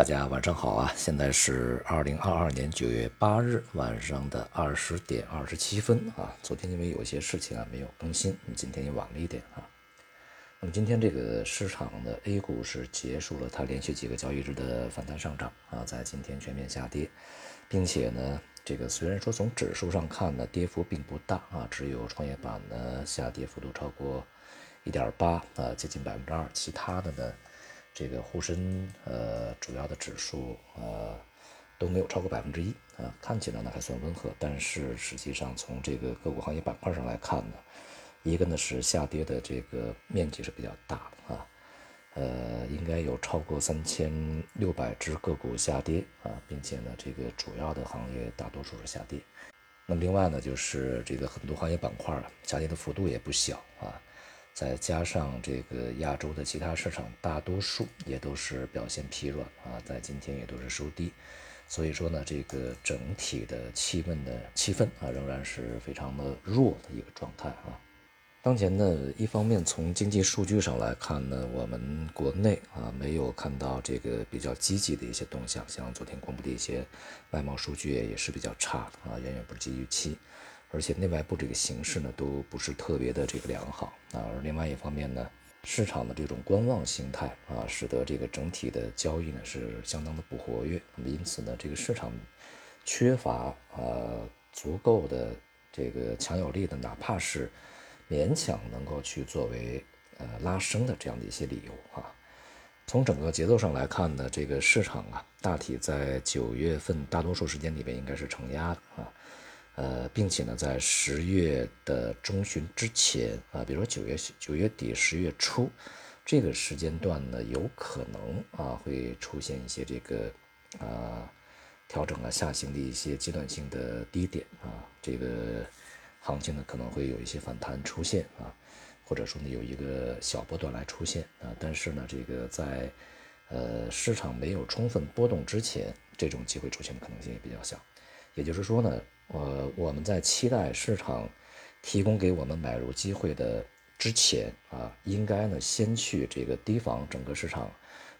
大家晚上好啊！现在是二零二二年九月八日晚上的二十点二十七分啊。昨天因为有些事情啊没有更新，今天也晚了一点啊。那么今天这个市场的 A 股是结束了它连续几个交易日的反弹上涨啊，在今天全面下跌，并且呢，这个虽然说从指数上看呢跌幅并不大啊，只有创业板呢下跌幅度超过一点八啊，接近百分之二，其他的呢。这个沪深呃主要的指数呃都没有超过百分之一啊，看起来呢还算温和，但是实际上从这个个股行业板块上来看呢，一个呢是下跌的这个面积是比较大的啊，呃应该有超过三千六百只个股下跌啊，并且呢这个主要的行业大多数是下跌，那么另外呢就是这个很多行业板块啊下跌的幅度也不小啊。再加上这个亚洲的其他市场，大多数也都是表现疲软啊，在今天也都是收低，所以说呢，这个整体的气氛的气氛啊，仍然是非常的弱的一个状态啊。当前呢，一方面从经济数据上来看呢，我们国内啊没有看到这个比较积极的一些动向，像昨天公布的一些外贸数据也是比较差的啊，远远不及预期。而且内外部这个形势呢，都不是特别的这个良好啊。而另外一方面呢，市场的这种观望心态啊，使得这个整体的交易呢是相当的不活跃。那么因此呢，这个市场缺乏呃足够的这个强有力的，哪怕是勉强能够去作为呃拉升的这样的一些理由啊。从整个节奏上来看呢，这个市场啊，大体在九月份大多数时间里边应该是承压的啊。呃，并且呢，在十月的中旬之前啊，比如说九月九月底、十月初这个时间段呢，有可能啊会出现一些这个啊调整啊下行的一些阶段性的低点啊，这个行情呢可能会有一些反弹出现啊，或者说呢有一个小波段来出现啊，但是呢，这个在呃市场没有充分波动之前，这种机会出现的可能性也比较小，也就是说呢。呃，我们在期待市场提供给我们买入机会的之前啊，应该呢先去这个提防整个市场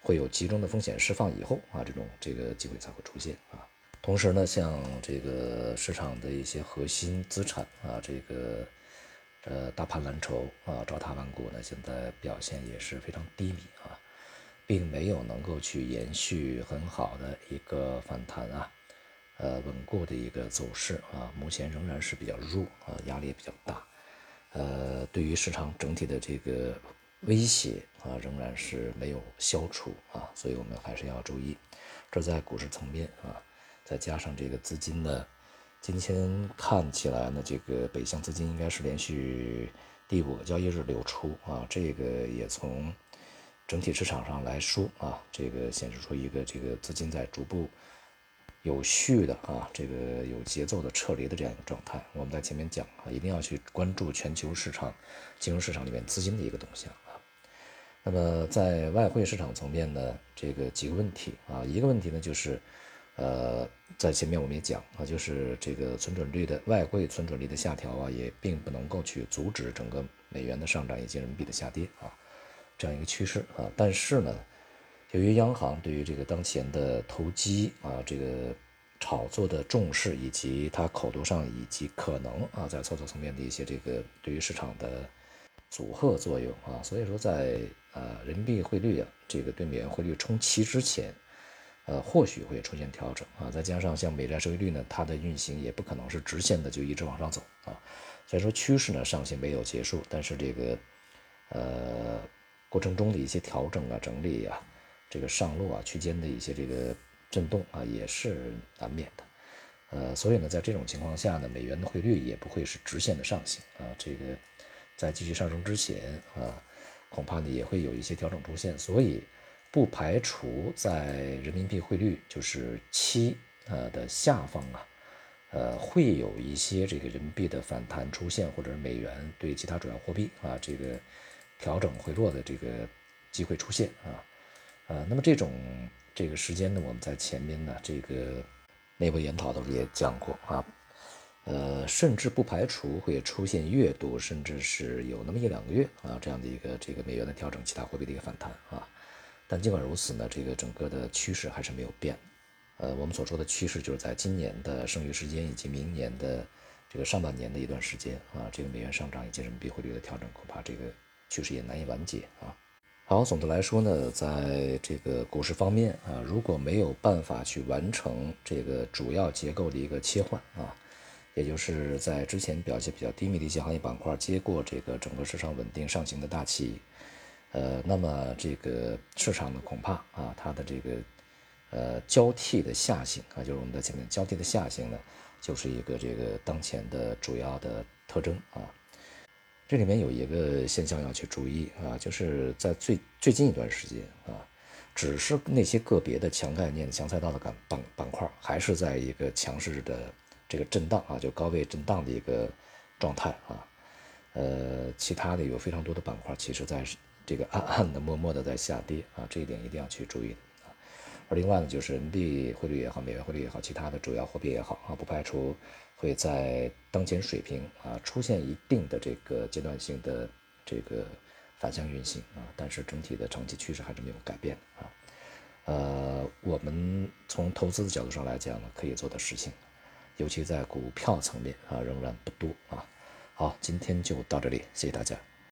会有集中的风险释放以后啊，这种这个机会才会出现啊。同时呢，像这个市场的一些核心资产啊，这个呃大盘蓝筹啊，招他万国呢，现在表现也是非常低迷啊，并没有能够去延续很好的一个反弹啊。呃，稳固的一个走势啊，目前仍然是比较弱啊，压力也比较大。呃，对于市场整体的这个威胁啊，仍然是没有消除啊，所以我们还是要注意。这在股市层面啊，再加上这个资金呢，今天看起来呢，这个北向资金应该是连续第五个交易日流出啊，这个也从整体市场上来说啊，这个显示出一个这个资金在逐步。有序的啊，这个有节奏的撤离的这样一个状态，我们在前面讲啊，一定要去关注全球市场、金融市场里面资金的一个动向啊。那么在外汇市场层面呢，这个几个问题啊，一个问题呢就是，呃，在前面我们也讲啊，就是这个存准率的外汇存准率的下调啊，也并不能够去阻止整个美元的上涨以及人民币的下跌啊，这样一个趋势啊。但是呢。由于央行对于这个当前的投机啊，这个炒作的重视，以及它口头上以及可能啊在操作层面的一些这个对于市场的阻吓作用啊，所以说在呃人民币汇率啊这个对美元汇率冲七之前，呃或许会出现调整啊，再加上像美债收益率呢，它的运行也不可能是直线的就一直往上走啊，所以说趋势呢上行没有结束，但是这个呃过程中的一些调整啊整理啊。这个上落啊区间的一些这个震动啊也是难免的，呃，所以呢，在这种情况下呢，美元的汇率也不会是直线的上行啊，这个在继续上升之前啊，恐怕呢也会有一些调整出现，所以不排除在人民币汇率就是七呃的下方啊，呃，会有一些这个人民币的反弹出现，或者是美元对其他主要货币啊这个调整回落的这个机会出现啊。呃，那么这种这个时间呢，我们在前面呢这个内部研讨的时候也讲过啊，呃，甚至不排除会出现月度，甚至是有那么一两个月啊这样的一个这个美元的调整，其他货币的一个反弹啊，但尽管如此呢，这个整个的趋势还是没有变。呃，我们所说的趋势就是在今年的剩余时间以及明年的这个上半年的一段时间啊，这个美元上涨以及人民币汇率的调整，恐怕这个趋势也难以完结啊。好，总的来说呢，在这个股市方面啊，如果没有办法去完成这个主要结构的一个切换啊，也就是在之前表现比较低迷的一些行业板块接过这个整个市场稳定上行的大旗，呃，那么这个市场呢，恐怕啊，它的这个呃交替的下行啊，就是我们在前面交替的下行呢，就是一个这个当前的主要的特征啊。这里面有一个现象要去注意啊，就是在最最近一段时间啊，只是那些个别的强概念、强赛道的板板板块，还是在一个强势的这个震荡啊，就高位震荡的一个状态啊。呃，其他的有非常多的板块，其实在这个暗暗的、默默的在下跌啊，这一点一定要去注意。而另外呢，就是人民币汇率也好，美元汇率也好，其他的主要货币也好啊，不排除。会在当前水平啊出现一定的这个阶段性的这个反向运行啊，但是整体的长期趋势还是没有改变啊。呃，我们从投资的角度上来讲呢，可以做的事情，尤其在股票层面啊，仍然不多啊。好，今天就到这里，谢谢大家。